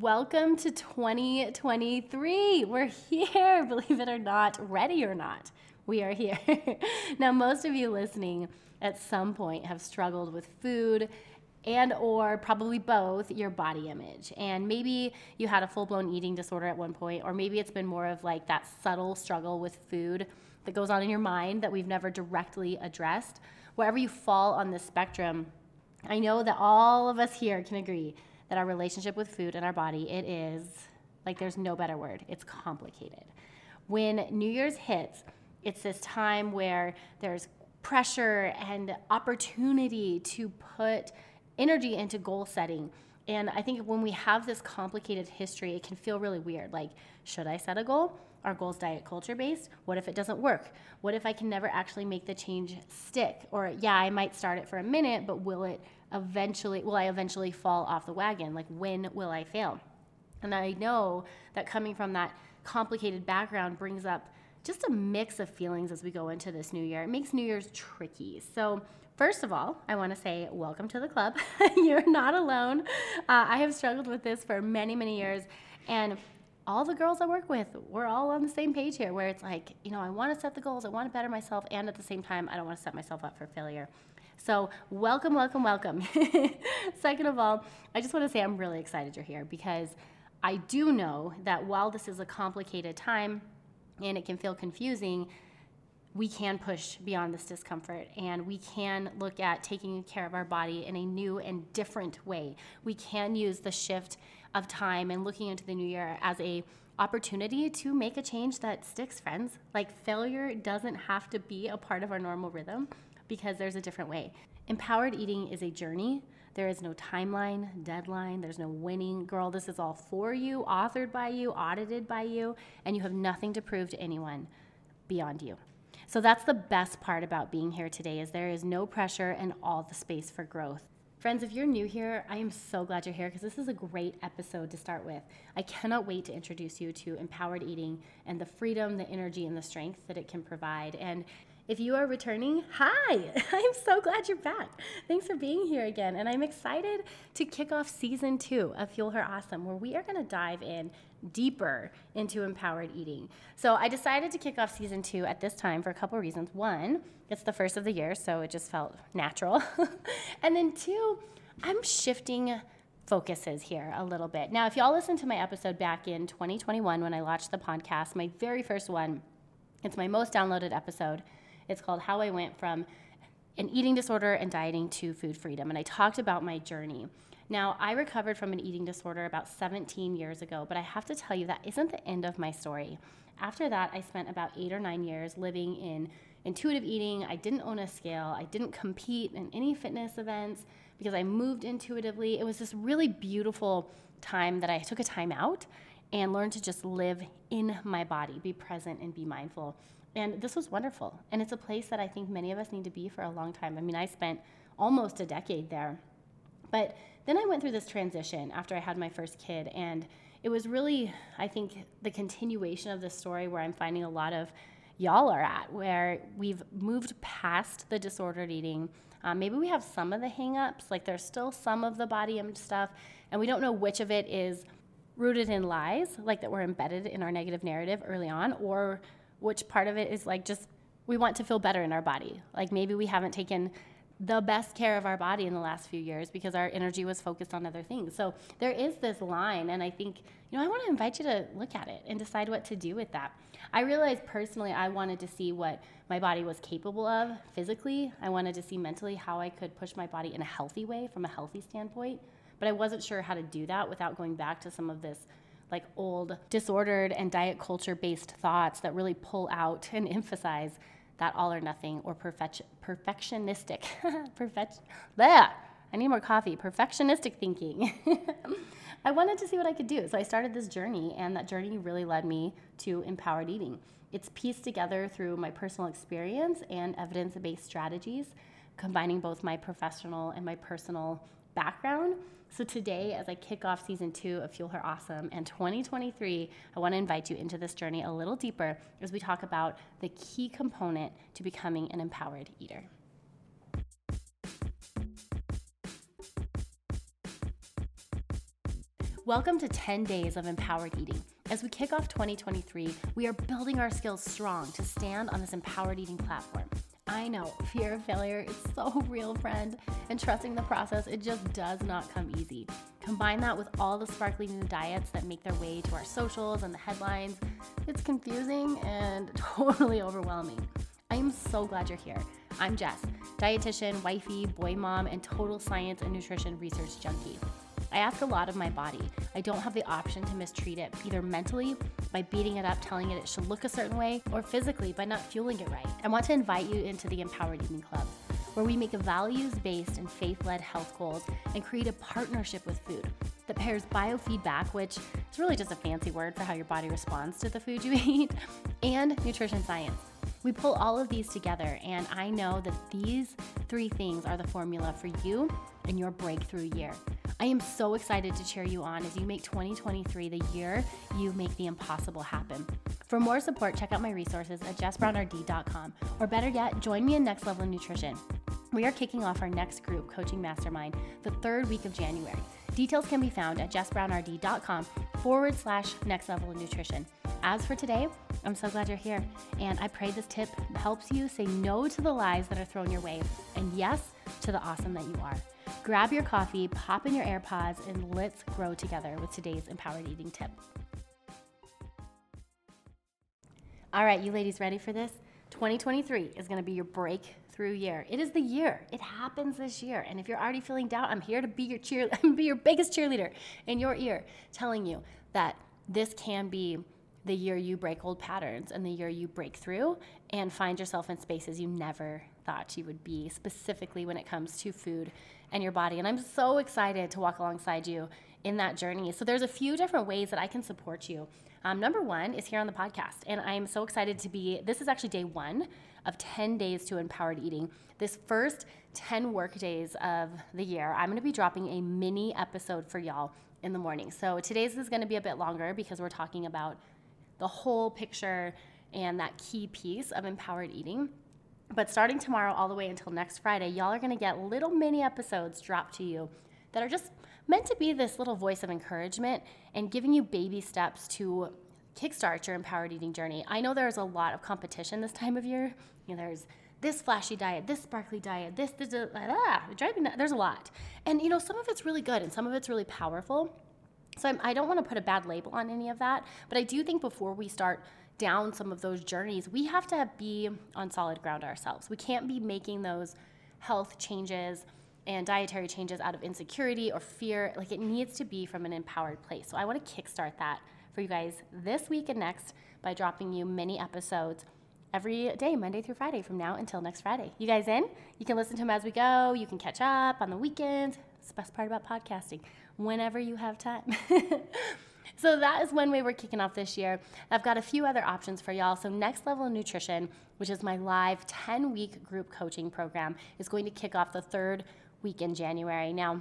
Welcome to 2023. We're here, believe it or not, ready or not, we are here. now, most of you listening at some point have struggled with food and or probably both your body image and maybe you had a full-blown eating disorder at one point or maybe it's been more of like that subtle struggle with food that goes on in your mind that we've never directly addressed wherever you fall on this spectrum i know that all of us here can agree that our relationship with food and our body it is like there's no better word it's complicated when new year's hits it's this time where there's pressure and opportunity to put energy into goal setting. And I think when we have this complicated history, it can feel really weird. Like, should I set a goal? Are goals diet culture based? What if it doesn't work? What if I can never actually make the change stick? Or, yeah, I might start it for a minute, but will it eventually, will I eventually fall off the wagon? Like, when will I fail? And I know that coming from that complicated background brings up just a mix of feelings as we go into this new year. It makes New Year's tricky. So, First of all, I want to say welcome to the club. You're not alone. Uh, I have struggled with this for many, many years. And all the girls I work with, we're all on the same page here where it's like, you know, I want to set the goals, I want to better myself, and at the same time, I don't want to set myself up for failure. So, welcome, welcome, welcome. Second of all, I just want to say I'm really excited you're here because I do know that while this is a complicated time and it can feel confusing, we can push beyond this discomfort and we can look at taking care of our body in a new and different way. We can use the shift of time and looking into the new year as a opportunity to make a change that sticks, friends. Like failure doesn't have to be a part of our normal rhythm because there's a different way. Empowered eating is a journey. There is no timeline, deadline, there's no winning. Girl, this is all for you, authored by you, audited by you, and you have nothing to prove to anyone beyond you. So that's the best part about being here today is there is no pressure and all the space for growth. Friends, if you're new here, I am so glad you're here because this is a great episode to start with. I cannot wait to introduce you to empowered eating and the freedom, the energy, and the strength that it can provide. And if you are returning, hi! I'm so glad you're back. Thanks for being here again. And I'm excited to kick off season two of Fuel Her Awesome, where we are to dive in deeper into empowered eating. So I decided to kick off season two at this time for a couple reasons. One, it's the first of the year, so it just felt natural. and then two, I'm shifting focuses here a little bit. Now, if y'all listened to my episode back in 2021 when I launched the podcast, my very first one, it's my most downloaded episode it's called How I Went from an Eating Disorder and Dieting to Food Freedom. And I talked about my journey. Now, I recovered from an eating disorder about 17 years ago, but I have to tell you that isn't the end of my story. After that, I spent about eight or nine years living in intuitive eating. I didn't own a scale, I didn't compete in any fitness events because I moved intuitively. It was this really beautiful time that I took a time out and learned to just live in my body, be present, and be mindful. And this was wonderful. And it's a place that I think many of us need to be for a long time. I mean, I spent almost a decade there. But then I went through this transition after I had my first kid. And it was really, I think, the continuation of the story where I'm finding a lot of y'all are at, where we've moved past the disordered eating. Um, maybe we have some of the hangups, like there's still some of the body image stuff, and we don't know which of it is rooted in lies, like that were embedded in our negative narrative early on, or which part of it is like just we want to feel better in our body. Like maybe we haven't taken the best care of our body in the last few years because our energy was focused on other things. So there is this line, and I think, you know, I want to invite you to look at it and decide what to do with that. I realized personally I wanted to see what my body was capable of physically. I wanted to see mentally how I could push my body in a healthy way from a healthy standpoint. But I wasn't sure how to do that without going back to some of this like old disordered and diet culture based thoughts that really pull out and emphasize that all or nothing or perfect, perfectionistic perfect bleh, I need more coffee perfectionistic thinking. I wanted to see what I could do so I started this journey and that journey really led me to empowered eating. It's pieced together through my personal experience and evidence-based strategies combining both my professional and my personal background so, today, as I kick off season two of Fuel Her Awesome and 2023, I want to invite you into this journey a little deeper as we talk about the key component to becoming an empowered eater. Welcome to 10 days of empowered eating. As we kick off 2023, we are building our skills strong to stand on this empowered eating platform. I know fear of failure is so real, friend, and trusting the process, it just does not come easy. Combine that with all the sparkly new diets that make their way to our socials and the headlines. It's confusing and totally overwhelming. I am so glad you're here. I'm Jess, dietitian, wifey, boy mom, and total science and nutrition research junkie. I ask a lot of my body. I don't have the option to mistreat it, either mentally by beating it up, telling it it should look a certain way, or physically by not fueling it right. I want to invite you into the Empowered Eating Club, where we make values based and faith led health goals and create a partnership with food that pairs biofeedback, which is really just a fancy word for how your body responds to the food you eat, and nutrition science. We pull all of these together, and I know that these three things are the formula for you in your breakthrough year. I am so excited to cheer you on as you make 2023 the year you make the impossible happen. For more support, check out my resources at jessbrownrd.com, or better yet, join me in Next Level Nutrition. We are kicking off our next group coaching mastermind the third week of January. Details can be found at jessbrownrd.com forward slash next level nutrition. As for today, I'm so glad you're here, and I pray this tip helps you say no to the lies that are thrown your way, and yes to the awesome that you are. Grab your coffee, pop in your AirPods, and let's grow together with today's empowered eating tip. All right, you ladies ready for this? 2023 is going to be your breakthrough year. It is the year. It happens this year. And if you're already feeling doubt, I'm here to be your cheer be your biggest cheerleader in your ear, telling you that this can be the year you break old patterns and the year you break through and find yourself in spaces you never thought you would be, specifically when it comes to food and your body. And I'm so excited to walk alongside you in that journey. So, there's a few different ways that I can support you. Um, number one is here on the podcast. And I'm so excited to be, this is actually day one of 10 days to empowered eating. This first 10 work days of the year, I'm gonna be dropping a mini episode for y'all in the morning. So today's is gonna be a bit longer because we're talking about the whole picture and that key piece of empowered eating. But starting tomorrow all the way until next Friday, y'all are gonna get little mini episodes dropped to you that are just meant to be this little voice of encouragement and giving you baby steps to kickstart your empowered eating journey. I know there's a lot of competition this time of year. You know, there's this flashy diet, this sparkly diet, this, this, this ah, driving. There's a lot, and you know, some of it's really good and some of it's really powerful. So I'm, I do not want to put a bad label on any of that, but I do think before we start down some of those journeys, we have to be on solid ground ourselves. We can't be making those health changes and dietary changes out of insecurity or fear. Like it needs to be from an empowered place. So I want to kickstart that for you guys this week and next by dropping you mini episodes every day, Monday through Friday, from now until next Friday. You guys in? You can listen to them as we go. You can catch up on the weekends. It's the best part about podcasting whenever you have time. so that is one way we're kicking off this year. I've got a few other options for y'all. So Next Level Nutrition, which is my live 10-week group coaching program, is going to kick off the third week in January. Now,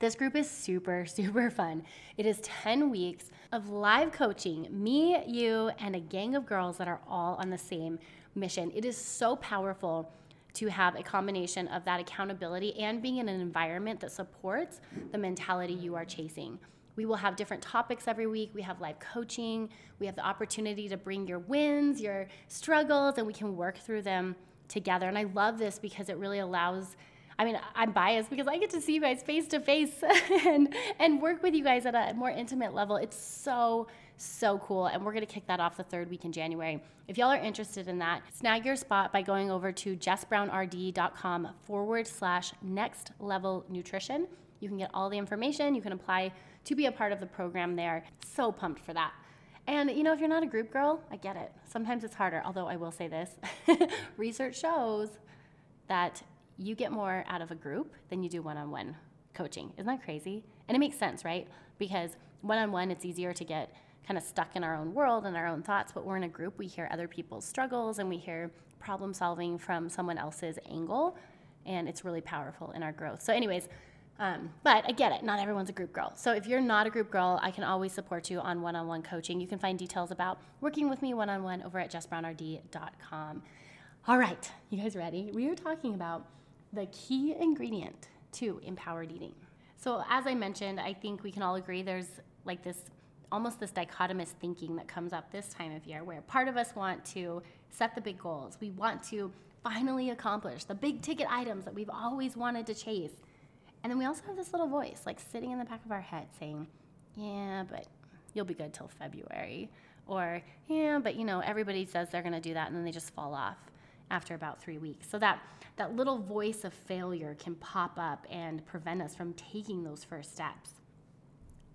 this group is super, super fun. It is 10 weeks of live coaching, me, you, and a gang of girls that are all on the same mission. It is so powerful to have a combination of that accountability and being in an environment that supports the mentality you are chasing. We will have different topics every week. We have live coaching. We have the opportunity to bring your wins, your struggles, and we can work through them together. And I love this because it really allows I mean, I'm biased because I get to see you guys face to face and and work with you guys at a more intimate level. It's so so cool. And we're going to kick that off the third week in January. If y'all are interested in that, snag your spot by going over to jessbrownrd.com forward slash next level nutrition. You can get all the information. You can apply to be a part of the program there. So pumped for that. And you know, if you're not a group girl, I get it. Sometimes it's harder, although I will say this research shows that you get more out of a group than you do one on one coaching. Isn't that crazy? And it makes sense, right? Because one on one, it's easier to get kind of stuck in our own world and our own thoughts, but we're in a group, we hear other people's struggles and we hear problem solving from someone else's angle, and it's really powerful in our growth. So, anyways, um, but I get it, not everyone's a group girl. So, if you're not a group girl, I can always support you on one on one coaching. You can find details about working with me one on one over at jessbrownrd.com. All right, you guys ready? We are talking about the key ingredient to empowered eating. So, as I mentioned, I think we can all agree there's like this almost this dichotomous thinking that comes up this time of year where part of us want to set the big goals. We want to finally accomplish the big ticket items that we've always wanted to chase. And then we also have this little voice like sitting in the back of our head saying, Yeah, but you'll be good till February. Or, Yeah, but you know, everybody says they're going to do that and then they just fall off after about three weeks. So that, that little voice of failure can pop up and prevent us from taking those first steps.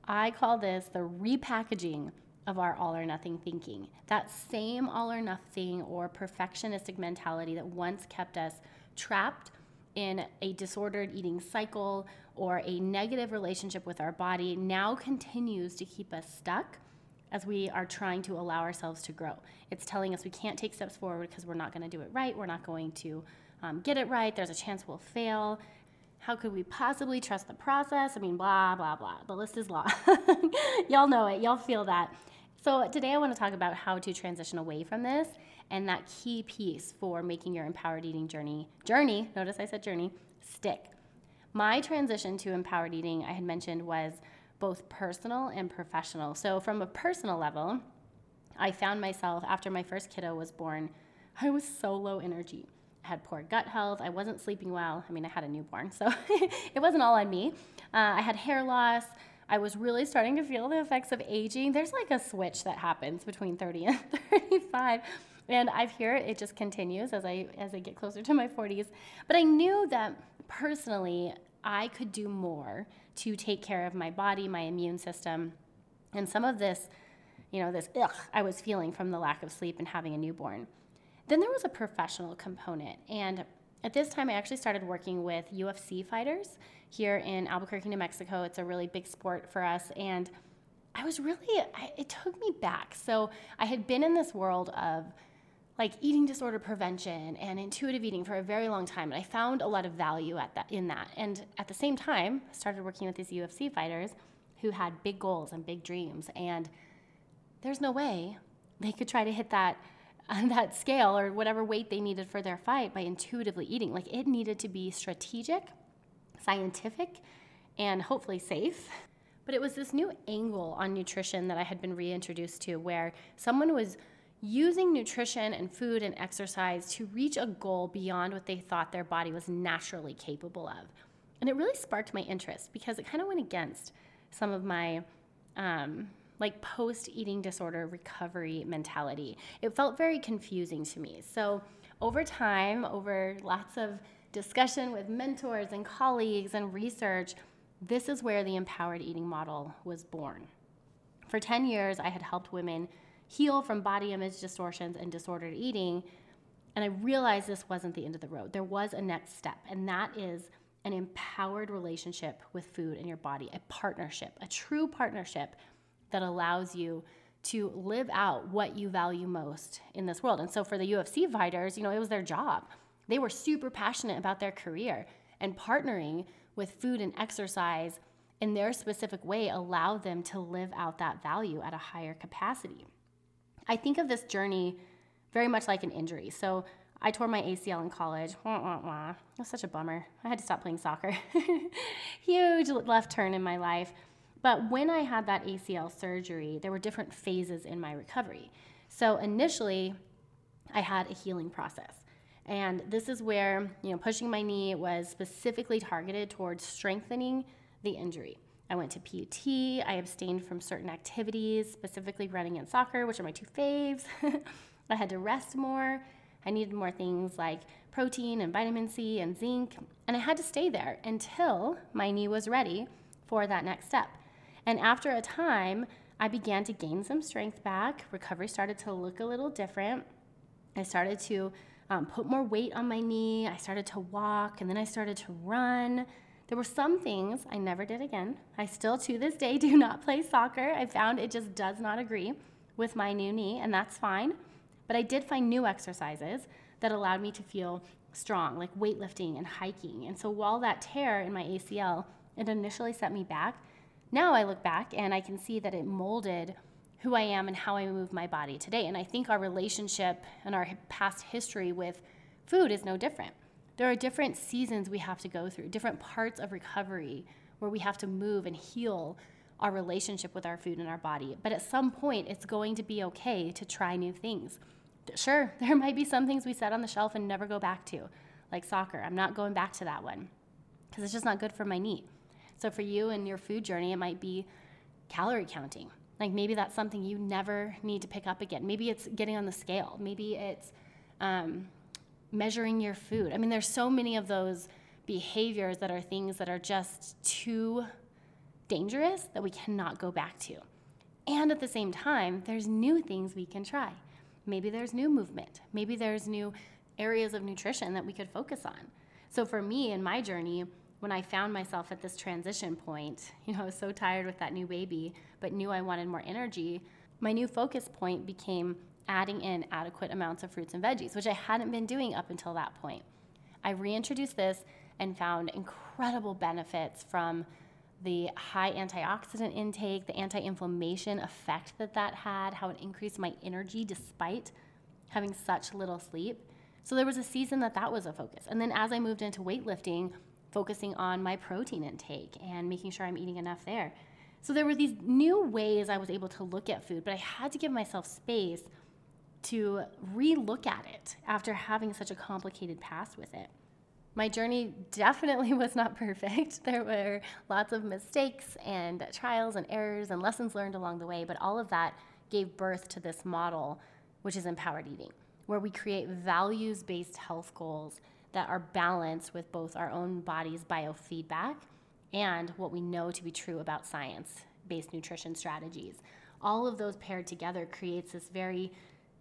I call this the repackaging of our all or nothing thinking. That same all or nothing or perfectionistic mentality that once kept us trapped in a disordered eating cycle or a negative relationship with our body now continues to keep us stuck as we are trying to allow ourselves to grow. It's telling us we can't take steps forward because we're not going to do it right, we're not going to um, get it right, there's a chance we'll fail. How could we possibly trust the process? I mean, blah, blah, blah. The list is long. y'all know it, y'all feel that. So, today I want to talk about how to transition away from this and that key piece for making your empowered eating journey, journey, notice I said journey, stick. My transition to empowered eating, I had mentioned, was both personal and professional. So, from a personal level, I found myself after my first kiddo was born, I was so low energy I had poor gut health. I wasn't sleeping well. I mean, I had a newborn, so it wasn't all on me. Uh, I had hair loss. I was really starting to feel the effects of aging. There's like a switch that happens between 30 and 35. And I've hear it just continues as I as I get closer to my 40s. But I knew that personally I could do more to take care of my body, my immune system, and some of this, you know, this ugh I was feeling from the lack of sleep and having a newborn. Then there was a professional component. And at this time, I actually started working with UFC fighters here in Albuquerque, New Mexico. It's a really big sport for us. And I was really, I, it took me back. So I had been in this world of like eating disorder prevention and intuitive eating for a very long time. And I found a lot of value at that, in that. And at the same time, I started working with these UFC fighters who had big goals and big dreams. And there's no way they could try to hit that that scale or whatever weight they needed for their fight by intuitively eating. Like it needed to be strategic, scientific, and hopefully safe. But it was this new angle on nutrition that I had been reintroduced to where someone was using nutrition and food and exercise to reach a goal beyond what they thought their body was naturally capable of. And it really sparked my interest because it kind of went against some of my um, like post eating disorder recovery mentality. It felt very confusing to me. So, over time, over lots of discussion with mentors and colleagues and research, this is where the empowered eating model was born. For 10 years, I had helped women heal from body image distortions and disordered eating. And I realized this wasn't the end of the road. There was a next step, and that is an empowered relationship with food and your body, a partnership, a true partnership that allows you to live out what you value most in this world. And so for the UFC fighters, you know, it was their job. They were super passionate about their career and partnering with food and exercise in their specific way allowed them to live out that value at a higher capacity. I think of this journey very much like an injury. So I tore my ACL in college. Wah, wah, wah. It was such a bummer. I had to stop playing soccer. Huge left turn in my life. But when I had that ACL surgery, there were different phases in my recovery. So initially, I had a healing process. And this is where, you know, pushing my knee was specifically targeted towards strengthening the injury. I went to PT, I abstained from certain activities, specifically running and soccer, which are my two faves. I had to rest more. I needed more things like protein and vitamin C and zinc, and I had to stay there until my knee was ready for that next step. And after a time, I began to gain some strength back. Recovery started to look a little different. I started to um, put more weight on my knee. I started to walk, and then I started to run. There were some things I never did again. I still, to this day, do not play soccer. I found it just does not agree with my new knee, and that's fine. But I did find new exercises that allowed me to feel strong, like weightlifting and hiking. And so while that tear in my ACL, it initially set me back, now I look back and I can see that it molded who I am and how I move my body today. And I think our relationship and our past history with food is no different. There are different seasons we have to go through, different parts of recovery where we have to move and heal our relationship with our food and our body. But at some point, it's going to be okay to try new things. Sure, there might be some things we set on the shelf and never go back to, like soccer. I'm not going back to that one because it's just not good for my knee. So for you and your food journey, it might be calorie counting. Like maybe that's something you never need to pick up again. Maybe it's getting on the scale. Maybe it's um, measuring your food. I mean, there's so many of those behaviors that are things that are just too dangerous that we cannot go back to. And at the same time, there's new things we can try. Maybe there's new movement. Maybe there's new areas of nutrition that we could focus on. So for me in my journey, when I found myself at this transition point, you know, I was so tired with that new baby, but knew I wanted more energy, my new focus point became adding in adequate amounts of fruits and veggies, which I hadn't been doing up until that point. I reintroduced this and found incredible benefits from the high antioxidant intake, the anti inflammation effect that that had, how it increased my energy despite having such little sleep. So there was a season that that was a focus. And then as I moved into weightlifting, focusing on my protein intake and making sure I'm eating enough there. So there were these new ways I was able to look at food, but I had to give myself space to re-look at it after having such a complicated past with it. My journey definitely was not perfect. There were lots of mistakes and trials and errors and lessons learned along the way, but all of that gave birth to this model, which is empowered eating, where we create values based health goals that are balanced with both our own body's biofeedback and what we know to be true about science based nutrition strategies. All of those paired together creates this very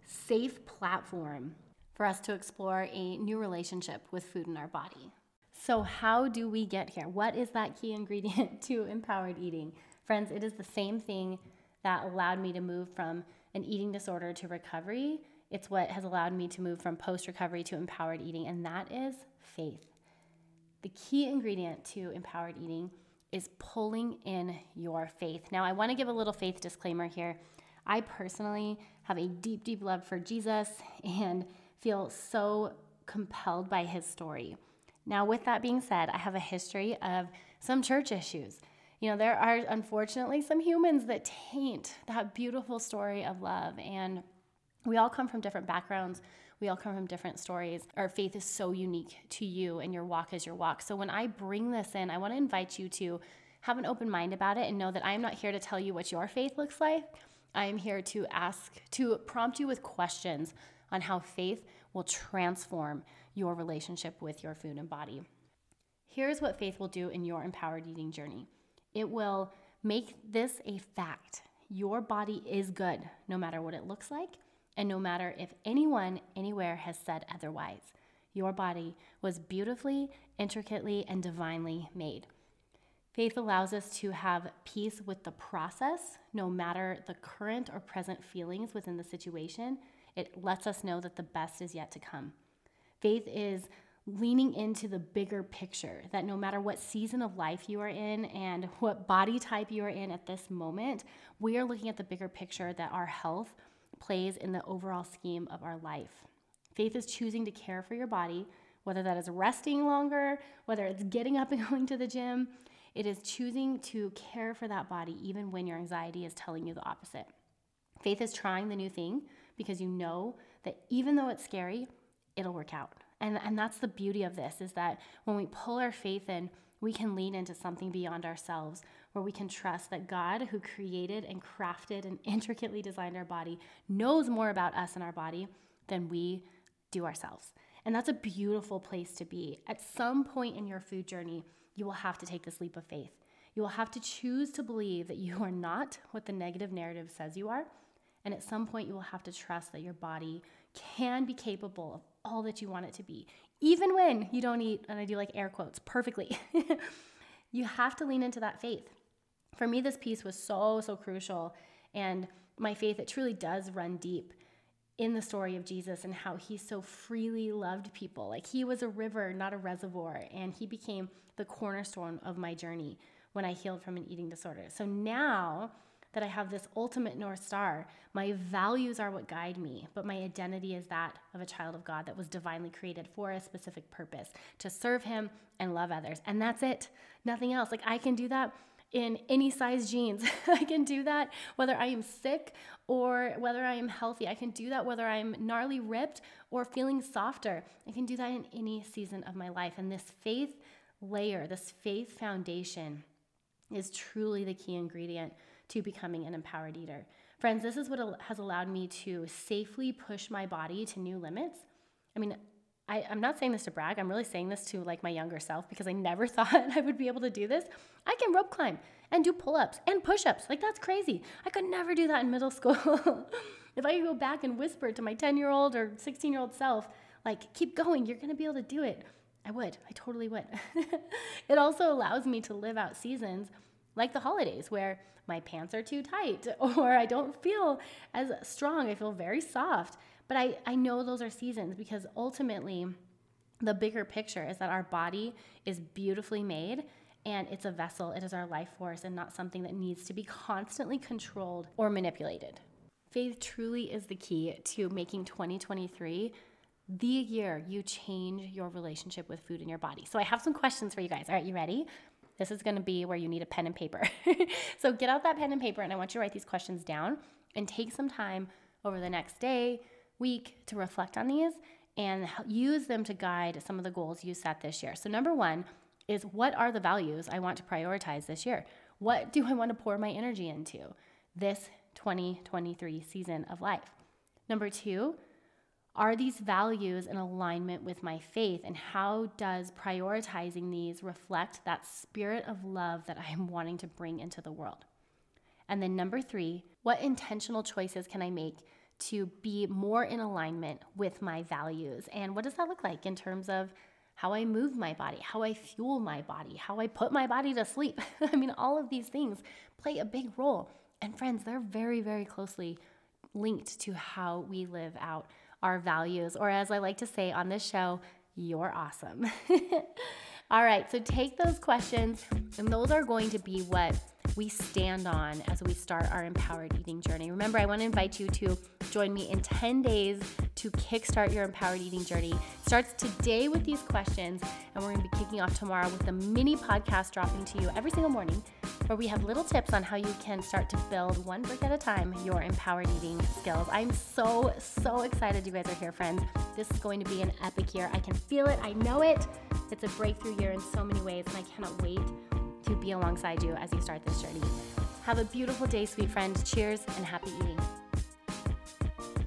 safe platform for us to explore a new relationship with food in our body. So, how do we get here? What is that key ingredient to empowered eating? Friends, it is the same thing that allowed me to move from an eating disorder to recovery. It's what has allowed me to move from post recovery to empowered eating, and that is faith. The key ingredient to empowered eating is pulling in your faith. Now, I want to give a little faith disclaimer here. I personally have a deep, deep love for Jesus and feel so compelled by his story. Now, with that being said, I have a history of some church issues. You know, there are unfortunately some humans that taint that beautiful story of love. And we all come from different backgrounds. We all come from different stories. Our faith is so unique to you, and your walk is your walk. So, when I bring this in, I want to invite you to have an open mind about it and know that I am not here to tell you what your faith looks like. I am here to ask, to prompt you with questions on how faith will transform your relationship with your food and body. Here's what faith will do in your empowered eating journey it will make this a fact. Your body is good, no matter what it looks like, and no matter if anyone anywhere has said otherwise. Your body was beautifully, intricately, and divinely made. Faith allows us to have peace with the process, no matter the current or present feelings within the situation. It lets us know that the best is yet to come. Faith is leaning into the bigger picture that no matter what season of life you are in and what body type you are in at this moment, we are looking at the bigger picture that our health plays in the overall scheme of our life. Faith is choosing to care for your body, whether that is resting longer, whether it's getting up and going to the gym, it is choosing to care for that body even when your anxiety is telling you the opposite. Faith is trying the new thing because you know that even though it's scary, it'll work out. And, and that's the beauty of this is that when we pull our faith in, we can lean into something beyond ourselves where we can trust that God, who created and crafted and intricately designed our body, knows more about us and our body than we do ourselves. And that's a beautiful place to be. At some point in your food journey, you will have to take this leap of faith. You will have to choose to believe that you are not what the negative narrative says you are. And at some point, you will have to trust that your body can be capable of all that you want it to be, even when you don't eat, and I do like air quotes, perfectly. you have to lean into that faith. For me, this piece was so, so crucial. And my faith, it truly does run deep in the story of Jesus and how he so freely loved people. Like he was a river, not a reservoir, and he became the cornerstone of my journey when I healed from an eating disorder. So now that I have this ultimate North Star, my values are what guide me, but my identity is that of a child of God that was divinely created for a specific purpose to serve Him and love others. And that's it, nothing else. Like I can do that in any size jeans. I can do that whether I am sick or whether I am healthy. I can do that whether I'm gnarly ripped or feeling softer. I can do that in any season of my life. And this faith layer, this faith foundation, is truly the key ingredient to becoming an empowered eater. Friends, this is what has allowed me to safely push my body to new limits. I mean, I, am not saying this to brag. I'm really saying this to like my younger self because I never thought I would be able to do this. I can rope climb and do pull ups and push ups. Like, that's crazy. I could never do that in middle school. if I could go back and whisper to my 10 year old or 16 year old self, like, keep going, you're gonna be able to do it, I would. I totally would. it also allows me to live out seasons like the holidays where my pants are too tight or I don't feel as strong. I feel very soft. But I, I know those are seasons because ultimately, the bigger picture is that our body is beautifully made and it's a vessel, it is our life force, and not something that needs to be constantly controlled or manipulated. Faith truly is the key to making 2023 the year you change your relationship with food in your body. So, I have some questions for you guys. All right, you ready? This is gonna be where you need a pen and paper. so, get out that pen and paper, and I want you to write these questions down and take some time over the next day, week to reflect on these and use them to guide some of the goals you set this year. So, number one is what are the values I want to prioritize this year? What do I want to pour my energy into this 2023 season of life? Number two, are these values in alignment with my faith? And how does prioritizing these reflect that spirit of love that I am wanting to bring into the world? And then number three, what intentional choices can I make to be more in alignment with my values. And what does that look like in terms of how I move my body, how I fuel my body, how I put my body to sleep? I mean, all of these things play a big role. And friends, they're very, very closely linked to how we live out our values, or as I like to say on this show, you're awesome. all right, so take those questions, and those are going to be what we stand on as we start our empowered eating journey. Remember, I want to invite you to join me in 10 days to kickstart your empowered eating journey. It starts today with these questions, and we're going to be kicking off tomorrow with a mini podcast dropping to you every single morning where we have little tips on how you can start to build one brick at a time your empowered eating skills. I'm so, so excited you guys are here, friends. This is going to be an epic year. I can feel it, I know it. It's a breakthrough year in so many ways, and I cannot wait to be alongside you as you start this journey. Have a beautiful day, sweet friend. Cheers and happy eating.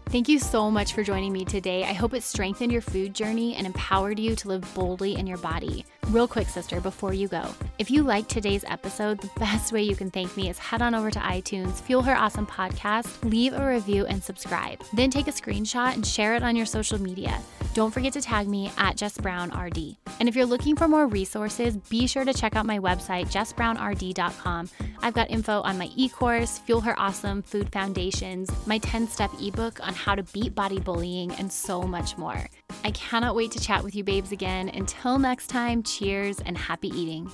Thank you so much for joining me today. I hope it strengthened your food journey and empowered you to live boldly in your body. Real quick, sister, before you go, if you liked today's episode, the best way you can thank me is head on over to iTunes, Fuel Her Awesome Podcast, leave a review, and subscribe. Then take a screenshot and share it on your social media. Don't forget to tag me at Jess Brown RD. And if you're looking for more resources, be sure to check out my website, jessbrownrd.com. I've got info on my e course, Fuel Her Awesome Food Foundations, my 10 step ebook on how to beat body bullying, and so much more. I cannot wait to chat with you, babes, again. Until next time, cheers and happy eating.